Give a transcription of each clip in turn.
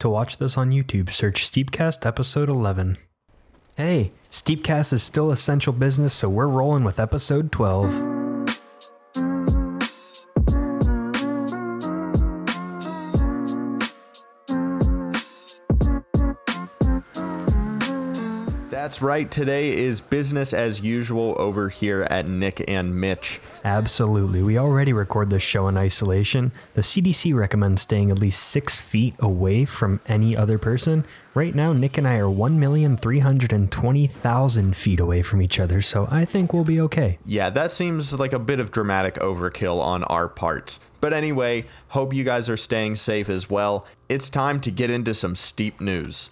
To watch this on YouTube, search Steepcast Episode 11. Hey, Steepcast is still essential business, so we're rolling with Episode 12. That's right. Today is business as usual over here at Nick and Mitch. Absolutely. We already record this show in isolation. The CDC recommends staying at least six feet away from any other person. Right now, Nick and I are 1,320,000 feet away from each other, so I think we'll be okay. Yeah, that seems like a bit of dramatic overkill on our parts. But anyway, hope you guys are staying safe as well. It's time to get into some steep news.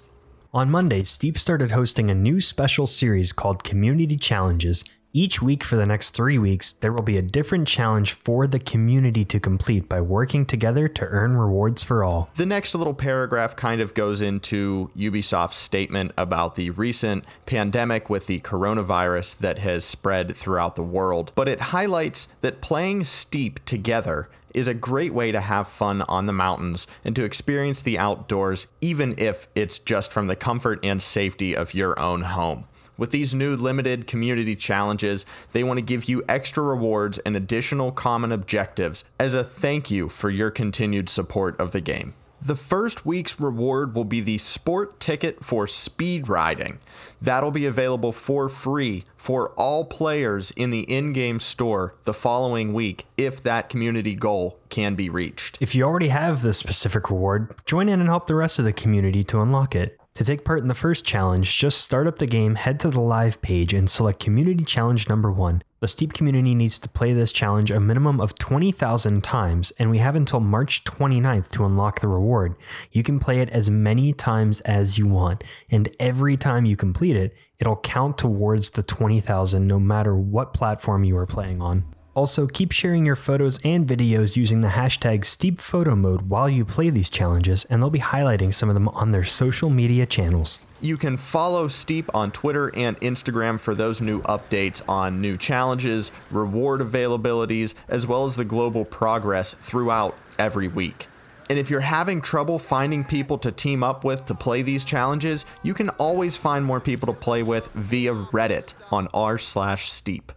On Monday, Steep started hosting a new special series called Community Challenges. Each week for the next three weeks, there will be a different challenge for the community to complete by working together to earn rewards for all. The next little paragraph kind of goes into Ubisoft's statement about the recent pandemic with the coronavirus that has spread throughout the world, but it highlights that playing Steep together is a great way to have fun on the mountains and to experience the outdoors, even if it's just from the comfort and safety of your own home. With these new limited community challenges, they want to give you extra rewards and additional common objectives as a thank you for your continued support of the game. The first week's reward will be the sport ticket for speed riding. That'll be available for free for all players in the in game store the following week if that community goal can be reached. If you already have this specific reward, join in and help the rest of the community to unlock it. To take part in the first challenge, just start up the game, head to the live page, and select Community Challenge number one. The Steep community needs to play this challenge a minimum of 20,000 times, and we have until March 29th to unlock the reward. You can play it as many times as you want, and every time you complete it, it'll count towards the 20,000 no matter what platform you are playing on. Also, keep sharing your photos and videos using the hashtag SteepPhotoMode while you play these challenges, and they'll be highlighting some of them on their social media channels. You can follow Steep on Twitter and Instagram for those new updates on new challenges, reward availabilities, as well as the global progress throughout every week. And if you're having trouble finding people to team up with to play these challenges, you can always find more people to play with via Reddit on r slash steep.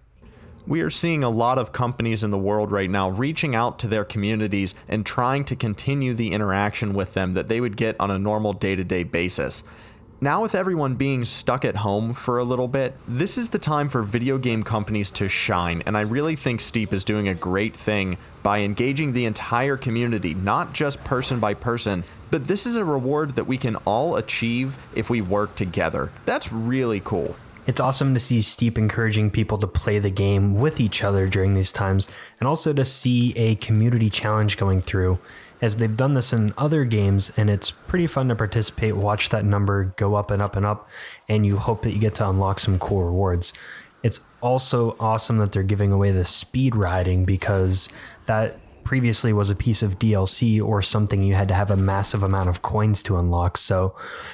We are seeing a lot of companies in the world right now reaching out to their communities and trying to continue the interaction with them that they would get on a normal day to day basis. Now, with everyone being stuck at home for a little bit, this is the time for video game companies to shine, and I really think Steep is doing a great thing by engaging the entire community, not just person by person, but this is a reward that we can all achieve if we work together. That's really cool. It's awesome to see Steep encouraging people to play the game with each other during these times, and also to see a community challenge going through, as they've done this in other games, and it's pretty fun to participate, watch that number go up and up and up, and you hope that you get to unlock some cool rewards. It's also awesome that they're giving away the speed riding because that previously was a piece of DLC or something you had to have a massive amount of coins to unlock. So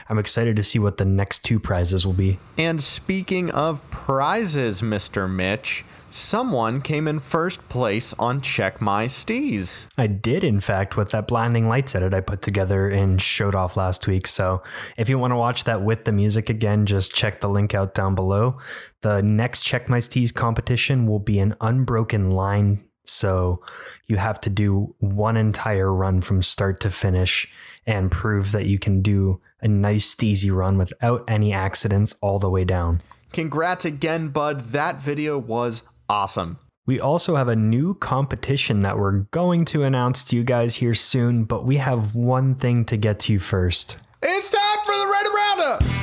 I'm excited to see what the next two prizes will be. And speaking of prizes, Mr. Mitch, someone came in first place on Check My Steez. I did, in fact, with that blinding lights edit I put together and showed off last week. So if you want to watch that with the music again, just check the link out down below. The next Check My Steez competition will be an unbroken line so you have to do one entire run from start to finish and prove that you can do a nice, easy run without any accidents all the way down. Congrats again, bud. That video was awesome. We also have a new competition that we're going to announce to you guys here soon, but we have one thing to get to you first. It's time for the Reddit Roundup!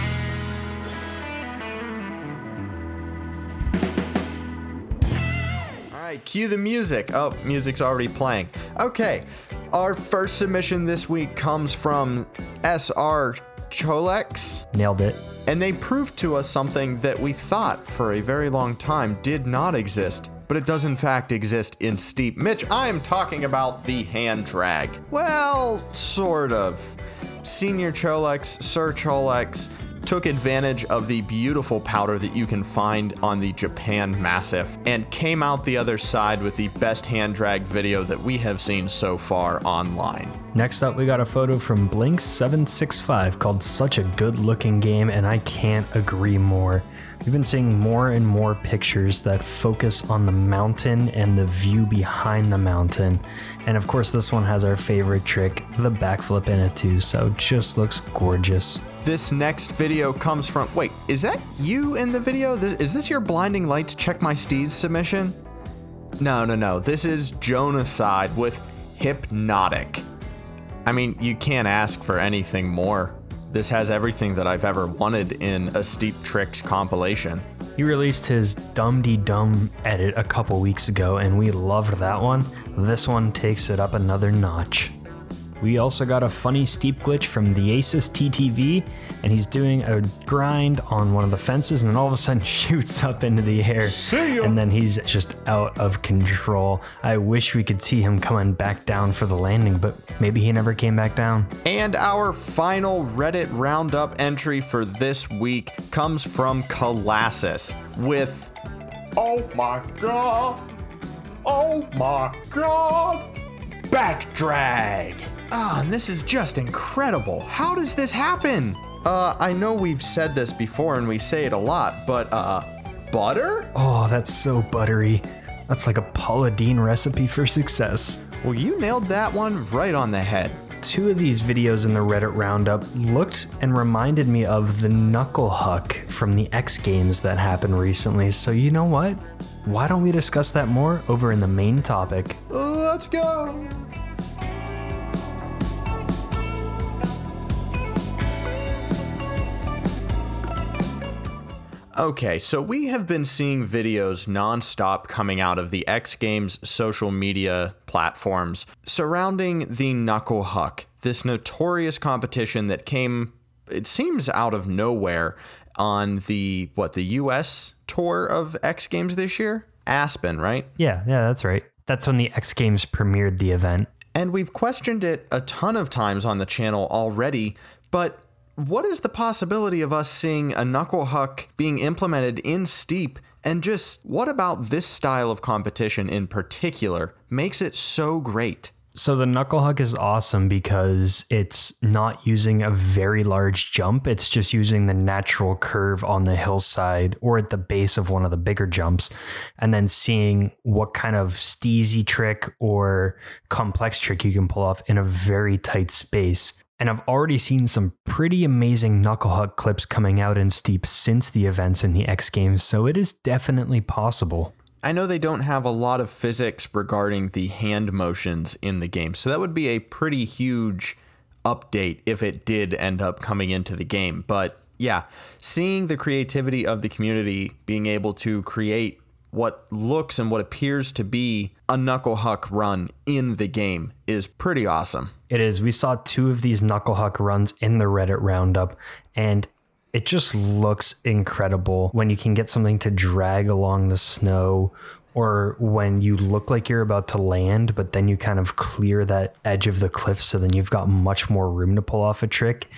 Right, cue the music. Oh, music's already playing. Okay, our first submission this week comes from SR Cholex. Nailed it. And they proved to us something that we thought for a very long time did not exist, but it does in fact exist in Steep. Mitch, I am talking about the hand drag. Well, sort of. Senior Cholex, Sir Cholex, took advantage of the beautiful powder that you can find on the Japan Massif and came out the other side with the best hand drag video that we have seen so far online. Next up, we got a photo from Blink765 called Such a Good Looking Game, and I can't agree more. We've been seeing more and more pictures that focus on the mountain and the view behind the mountain. And of course, this one has our favorite trick, the backflip in it too, so just looks gorgeous. This next video comes from. Wait, is that you in the video? Is this your Blinding Lights Check My Steez submission? No, no, no. This is Jonaside with Hypnotic. I mean, you can't ask for anything more. This has everything that I've ever wanted in a Steep Tricks compilation. He released his Dum Dee Dum edit a couple weeks ago, and we loved that one. This one takes it up another notch. We also got a funny steep glitch from the Asus TTV, and he's doing a grind on one of the fences, and then all of a sudden shoots up into the air. And then he's just out of control. I wish we could see him coming back down for the landing, but maybe he never came back down. And our final Reddit roundup entry for this week comes from Colossus with Oh my god! Oh my god! Back drag! Ah, and this is just incredible. How does this happen? Uh, I know we've said this before and we say it a lot, but, uh, butter? Oh, that's so buttery. That's like a Paula Deen recipe for success. Well, you nailed that one right on the head. Two of these videos in the Reddit roundup looked and reminded me of the Knuckle Huck from the X Games that happened recently. So, you know what? Why don't we discuss that more over in the main topic? Let's go! Okay, so we have been seeing videos nonstop coming out of the X Games social media platforms surrounding the Knuckle Huck, this notorious competition that came, it seems, out of nowhere on the, what, the US tour of X Games this year? Aspen, right? Yeah, yeah, that's right. That's when the X Games premiered the event. And we've questioned it a ton of times on the channel already, but what is the possibility of us seeing a knuckle huck being implemented in Steep? And just what about this style of competition in particular makes it so great? So the knuckle huck is awesome because it's not using a very large jump. It's just using the natural curve on the hillside or at the base of one of the bigger jumps, and then seeing what kind of steezy trick or complex trick you can pull off in a very tight space. And I've already seen some pretty amazing knuckle huck clips coming out in Steep since the events in the X Games, so it is definitely possible. I know they don't have a lot of physics regarding the hand motions in the game, so that would be a pretty huge update if it did end up coming into the game. But yeah, seeing the creativity of the community being able to create what looks and what appears to be a knuckle huck run in the game is pretty awesome. It is. We saw two of these knuckle huck runs in the Reddit roundup, and it just looks incredible when you can get something to drag along the snow or when you look like you're about to land, but then you kind of clear that edge of the cliff so then you've got much more room to pull off a trick.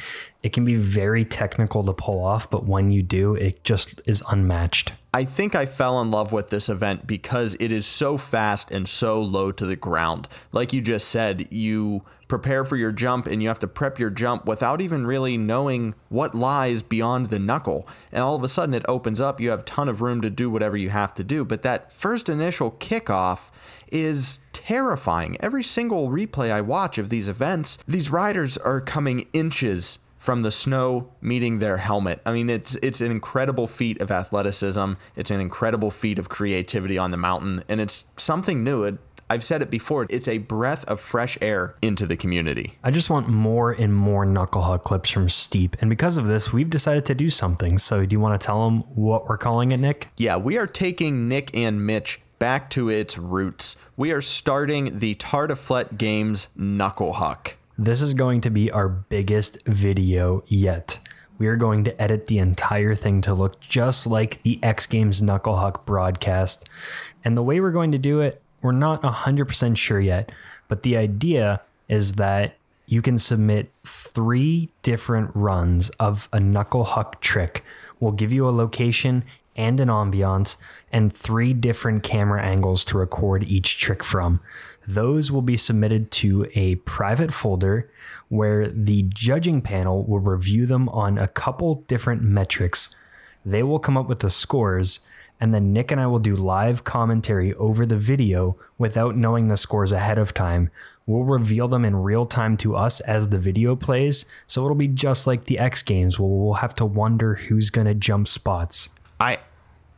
It can be very technical to pull off, but when you do, it just is unmatched. I think I fell in love with this event because it is so fast and so low to the ground. Like you just said, you prepare for your jump and you have to prep your jump without even really knowing what lies beyond the knuckle. And all of a sudden it opens up, you have ton of room to do whatever you have to do. But that first initial kickoff is terrifying. Every single replay I watch of these events, these riders are coming inches from the snow meeting their helmet. I mean, it's it's an incredible feat of athleticism. It's an incredible feat of creativity on the mountain, and it's something new. It, I've said it before, it's a breath of fresh air into the community. I just want more and more knuckle huck clips from Steep. And because of this, we've decided to do something. So do you want to tell them what we're calling it, Nick? Yeah, we are taking Nick and Mitch back to its roots. We are starting the Tartiflette Games Knuckle Huck. This is going to be our biggest video yet. We are going to edit the entire thing to look just like the X Games Knuckle Huck broadcast. And the way we're going to do it, we're not 100% sure yet, but the idea is that you can submit three different runs of a knuckle huck trick. We'll give you a location and an ambiance, and three different camera angles to record each trick from. Those will be submitted to a private folder where the judging panel will review them on a couple different metrics. They will come up with the scores, and then Nick and I will do live commentary over the video without knowing the scores ahead of time. We'll reveal them in real time to us as the video plays, so it'll be just like the X Games where we'll have to wonder who's going to jump spots. I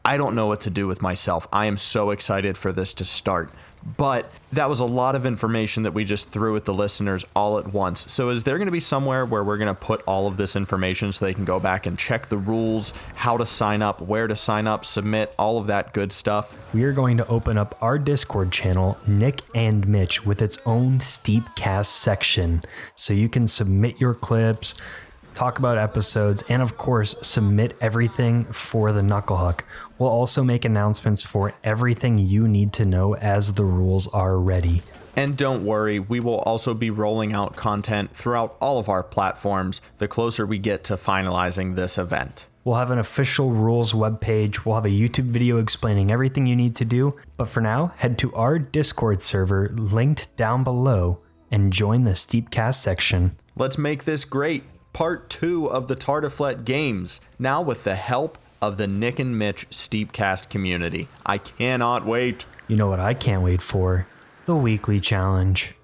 I don't know what to do with myself. I am so excited for this to start. But that was a lot of information that we just threw at the listeners all at once. So, is there going to be somewhere where we're going to put all of this information so they can go back and check the rules, how to sign up, where to sign up, submit, all of that good stuff? We are going to open up our Discord channel, Nick and Mitch, with its own Steepcast section. So you can submit your clips, talk about episodes, and of course, submit everything for the Knucklehuck. We'll also make announcements for everything you need to know as the rules are ready. And don't worry, we will also be rolling out content throughout all of our platforms the closer we get to finalizing this event. We'll have an official rules webpage. We'll have a YouTube video explaining everything you need to do. But for now, head to our Discord server linked down below and join the Steepcast section. Let's make this great part two of the Tartiflette games, now with the help of the Nick and Mitch Steepcast community. I cannot wait. You know what I can't wait for? The weekly challenge.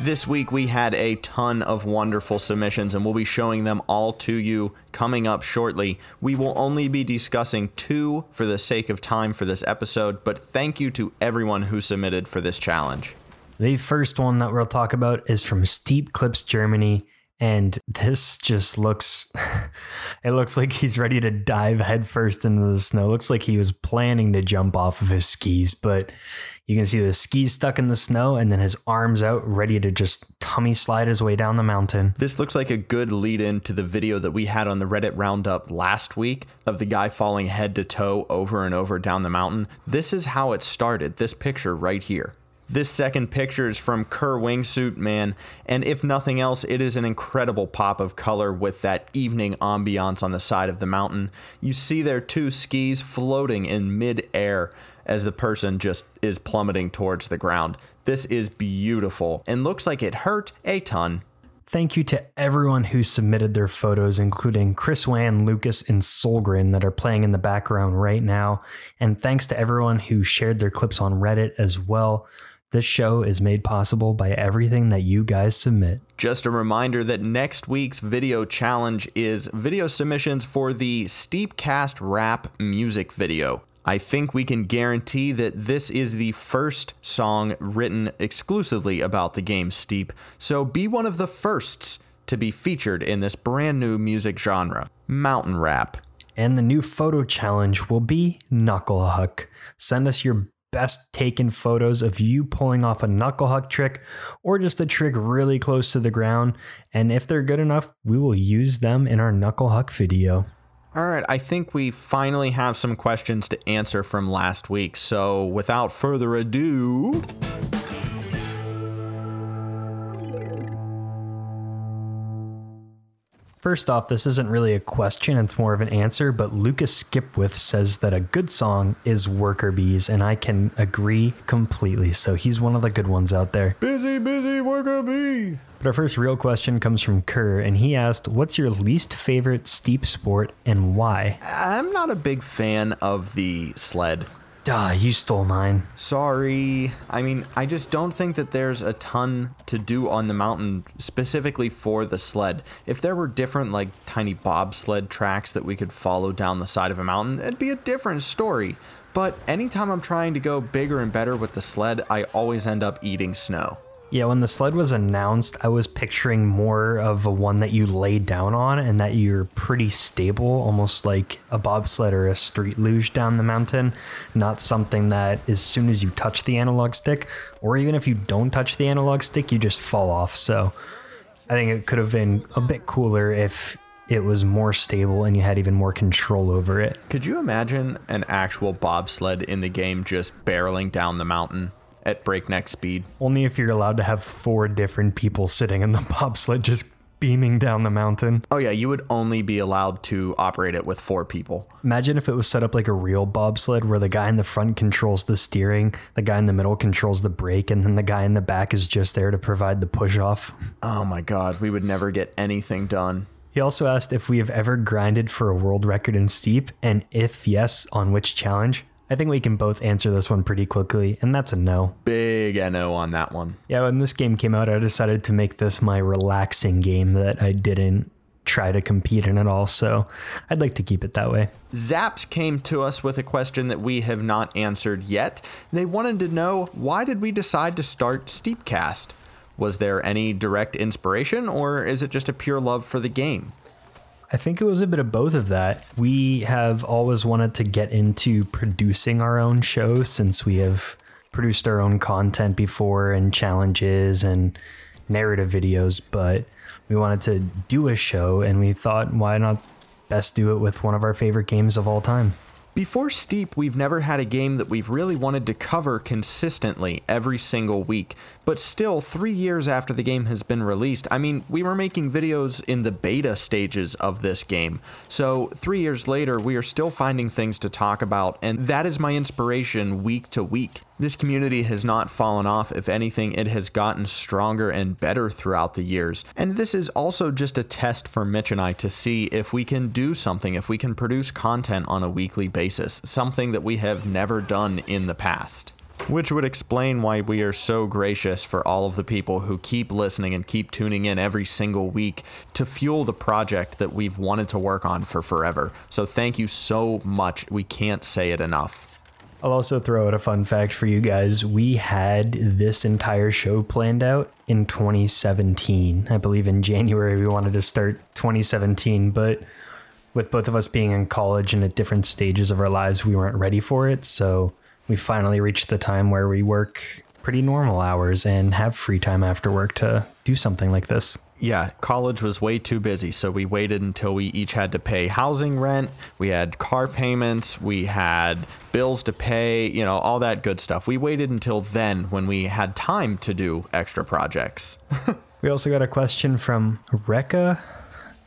This week we had a ton of wonderful submissions and we'll be showing them all to you coming up shortly. We will only be discussing two for the sake of time for this episode, but thank you to everyone who submitted for this challenge. The first one that we'll talk about is from Steep Clips Germany. And this just looks, it looks like he's ready to dive headfirst into the snow. Looks like he was planning to jump off of his skis, but you can see the skis stuck in the snow and then his arms out, ready to just tummy slide his way down the mountain. This looks like a good lead in to the video that we had on the Reddit roundup last week of the guy falling head to toe over and over down the mountain. This is how it started, this picture right here. This second picture is from Kerr Wingsuit Man, and if nothing else, it is an incredible pop of color with that evening ambiance on the side of the mountain. You see their two skis floating in mid-air as the person just is plummeting towards the ground. This is beautiful and looks like it hurt a ton. Thank you to everyone who submitted their photos, including Chris Wan, Lucas, and Solgren that are playing in the background right now. And thanks to everyone who shared their clips on Reddit as well. This show is made possible by everything that you guys submit. Just a reminder that next week's video challenge is video submissions for the Steepcast rap music video. I think we can guarantee that this is the first song written exclusively about the game Steep, so be one of the firsts to be featured in this brand new music genre, mountain rap. And the new photo challenge will be Knucklehuck. Send us your best taken photos of you pulling off a knucklehuck trick or just a trick really close to the ground. And if they're good enough, we will use them in our knucklehuck video. All right, I think we finally have some questions to answer from last week. So without further ado. First off, this isn't really a question, it's more of an answer, but Lucas Skipwith says that a good song is Worker Bees, and I can agree completely. So he's one of the good ones out there. Busy, busy, worker bee. But our first real question comes from Kerr, and he asked, What's your least favorite steep sport and why? I'm not a big fan of the sled. Duh, you stole mine. Sorry. I mean, I just don't think that there's a ton to do on the mountain specifically for the sled. If there were different, like, tiny bobsled tracks that we could follow down the side of a mountain, it'd be a different story. But anytime I'm trying to go bigger and better with the sled, I always end up eating snow. Yeah, when the sled was announced, I was picturing more of a one that you lay down on and that you're pretty stable, almost like a bobsled or a street luge down the mountain, not something that as soon as you touch the analog stick, or even if you don't touch the analog stick, you just fall off. So I think it could have been a bit cooler if it was more stable and you had even more control over it. Could you imagine an actual bobsled in the game just barreling down the mountain? At breakneck speed. Only if you're allowed to have four different people sitting in the bobsled just beaming down the mountain. Oh yeah, you would only be allowed to operate it with four people. Imagine if it was set up like a real bobsled where the guy in the front controls the steering, the guy in the middle controls the brake, and then the guy in the back is just there to provide the push off. Oh my god, we would never get anything done. He also asked if we have ever grinded for a world record in steep, and if yes, on which challenge. I think we can both answer this one pretty quickly, and that's a no. Big NO on that one. Yeah, when this game came out, I decided to make this my relaxing game that I didn't try to compete in at all, so I'd like to keep it that way. Zaps came to us with a question that we have not answered yet. They wanted to know why did we decide to start Steepcast? Was there any direct inspiration, or is it just a pure love for the game? I think it was a bit of both of that. We have always wanted to get into producing our own show since we have produced our own content before and challenges and narrative videos, but we wanted to do a show and we thought, why not best do it with one of our favorite games of all time? Before Steep, we've never had a game that we've really wanted to cover consistently every single week. But still, three years after the game has been released, I mean, we were making videos in the beta stages of this game. So, three years later, we are still finding things to talk about, and that is my inspiration week to week. This community has not fallen off. If anything, it has gotten stronger and better throughout the years. And this is also just a test for Mitch and I to see if we can do something, if we can produce content on a weekly basis, something that we have never done in the past. Which would explain why we are so gracious for all of the people who keep listening and keep tuning in every single week to fuel the project that we've wanted to work on for forever. So thank you so much. We can't say it enough. I'll also throw out a fun fact for you guys. We had this entire show planned out in 2017. I believe in January we wanted to start 2017, but with both of us being in college and at different stages of our lives, we weren't ready for it. So we finally reached the time where we work pretty normal hours and have free time after work to do something like this. Yeah, college was way too busy, so we waited until we each had to pay housing rent, we had car payments, we had bills to pay, you know, all that good stuff. We waited until then when we had time to do extra projects. we also got a question from Rekka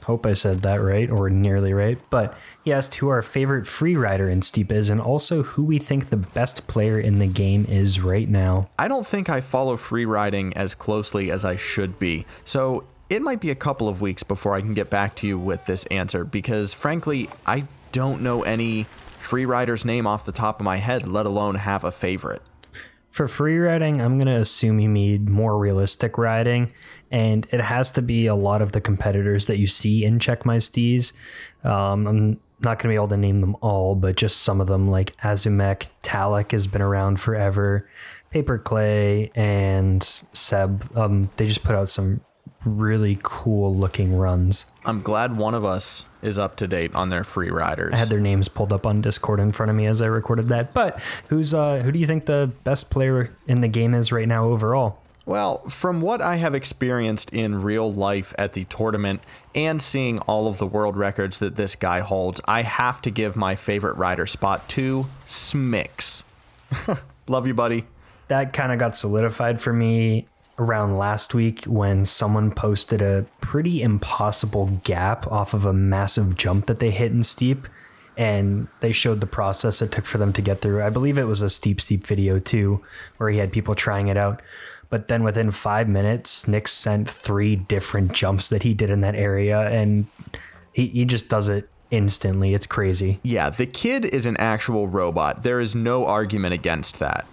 Hope I said that right or nearly right. But he asked who our favorite free rider in Steep is and also who we think the best player in the game is right now. I don't think I follow free riding as closely as I should be. So it might be a couple of weeks before I can get back to you with this answer because frankly, I don't know any free rider's name off the top of my head, let alone have a favorite. For free riding, I'm going to assume you need more realistic riding, and it has to be a lot of the competitors that you see in Check My Steez. Um, I'm not going to be able to name them all, but just some of them, like Azumek, Talek has been around forever, Paper Clay, and Seb. Um, they just put out some really cool looking runs. I'm glad one of us is up to date on their free riders. I had their names pulled up on Discord in front of me as I recorded that. But who's uh, who do you think the best player in the game is right now overall? Well, from what I have experienced in real life at the tournament and seeing all of the world records that this guy holds, I have to give my favorite rider spot to Smix. Love you, buddy. That kind of got solidified for me around last week when someone posted a pretty impossible gap off of a massive jump that they hit in steep and they showed the process it took for them to get through. I believe it was a steep steep video too where he had people trying it out. But then within 5 minutes Nick sent three different jumps that he did in that area and he he just does it instantly. It's crazy. Yeah, the kid is an actual robot. There is no argument against that.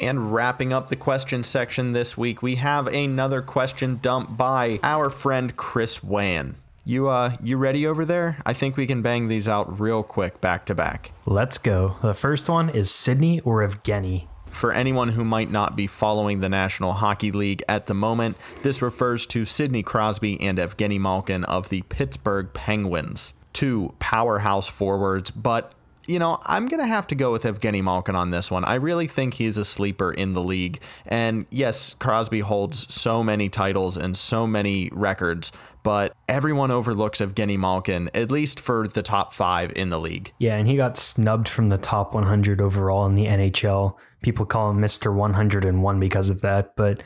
And wrapping up the question section this week, we have another question dumped by our friend Chris Wan. You uh you ready over there? I think we can bang these out real quick back to back. Let's go. The first one is Sidney or Evgeny. For anyone who might not be following the National Hockey League at the moment, this refers to Sidney Crosby and Evgeny Malkin of the Pittsburgh Penguins. Two powerhouse forwards, but you know, I'm going to have to go with Evgeny Malkin on this one. I really think he's a sleeper in the league. And yes, Crosby holds so many titles and so many records, but everyone overlooks Evgeny Malkin, at least for the top five in the league. Yeah, and he got snubbed from the top 100 overall in the NHL. People call him Mr. 101 because of that, but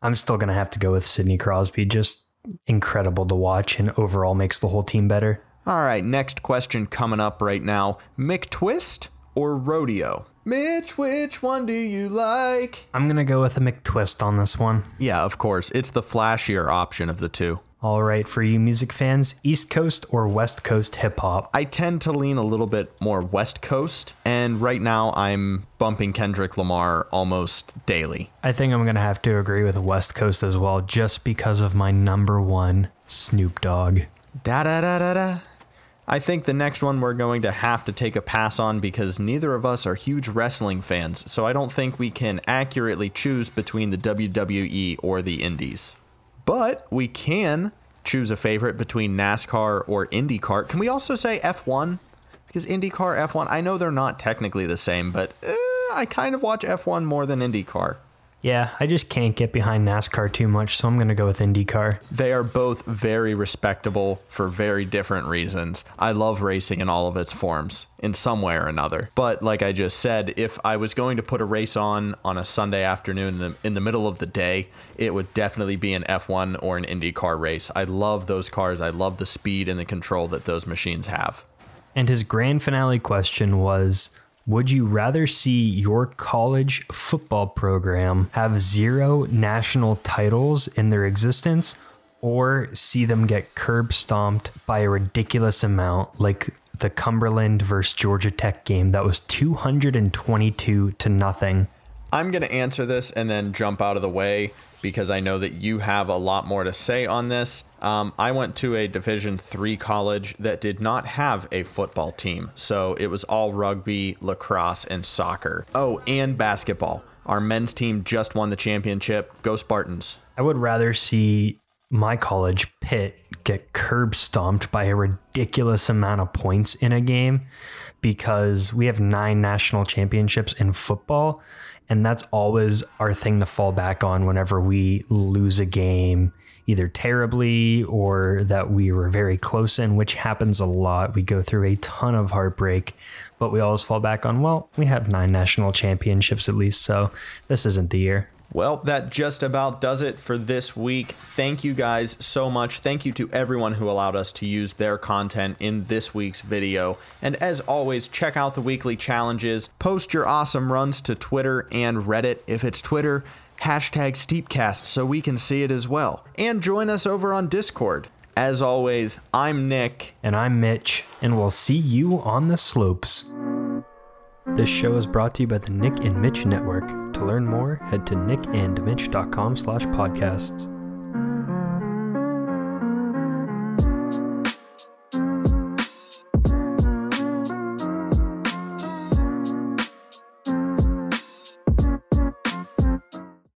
I'm still going to have to go with Sidney Crosby. Just incredible to watch and overall makes the whole team better. All right, next question coming up right now McTwist or Rodeo? Mitch, which one do you like? I'm going to go with a McTwist on this one. Yeah, of course. It's the flashier option of the two. All right, for you music fans, East Coast or West Coast hip hop? I tend to lean a little bit more West Coast, and right now I'm bumping Kendrick Lamar almost daily. I think I'm going to have to agree with West Coast as well, just because of my number one, Snoop Dogg. Da da da da da. I think the next one we're going to have to take a pass on because neither of us are huge wrestling fans, so I don't think we can accurately choose between the WWE or the Indies. But we can choose a favorite between NASCAR or IndyCar. Can we also say F1? Because IndyCar, F1, I know they're not technically the same, but eh, I kind of watch F1 more than IndyCar. Yeah, I just can't get behind NASCAR too much, so I'm going to go with IndyCar. They are both very respectable for very different reasons. I love racing in all of its forms in some way or another. But like I just said, if I was going to put a race on on a Sunday afternoon in the, in the middle of the day, it would definitely be an F1 or an IndyCar race. I love those cars. I love the speed and the control that those machines have. And his grand finale question was would you rather see your college football program have zero national titles in their existence or see them get curb stomped by a ridiculous amount like the Cumberland versus Georgia Tech game that was 222 to nothing? I'm going to answer this and then jump out of the way because I know that you have a lot more to say on this. Um, I went to a Division three college that did not have a football team, so it was all rugby, lacrosse, and soccer. Oh, and basketball. Our men's team just won the championship. Go Spartans! I would rather see my college, Pitt, get curb stomped by a ridiculous amount of points in a game because we have nine national championships in football and that's always our thing to fall back on whenever we lose a game, either terribly or that we were very close in, which happens a lot. We go through a ton of heartbreak, but we always fall back on, well, we have nine national championships at least, so this isn't the year. Well, that just about does it for this week. Thank you guys so much. Thank you to everyone who allowed us to use their content in this week's video. And as always, check out the weekly challenges. Post your awesome runs to Twitter and Reddit. If it's Twitter, hashtag Steepcast so we can see it as well. And join us over on Discord. As always, I'm Nick. And I'm Mitch, and we'll see you on the slopes. This show is brought to you by the Nick and Mitch Network. To learn more, head to nickandmitch.com slash podcasts.